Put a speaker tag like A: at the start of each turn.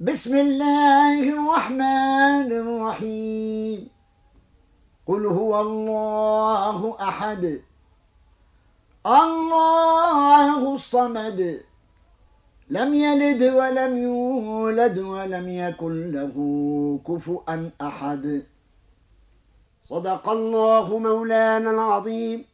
A: بسم الله الرحمن الرحيم. قل هو الله أحد. الله الصمد. لم يلد ولم يولد ولم يكن له كفؤا أحد. صدق الله مولانا العظيم.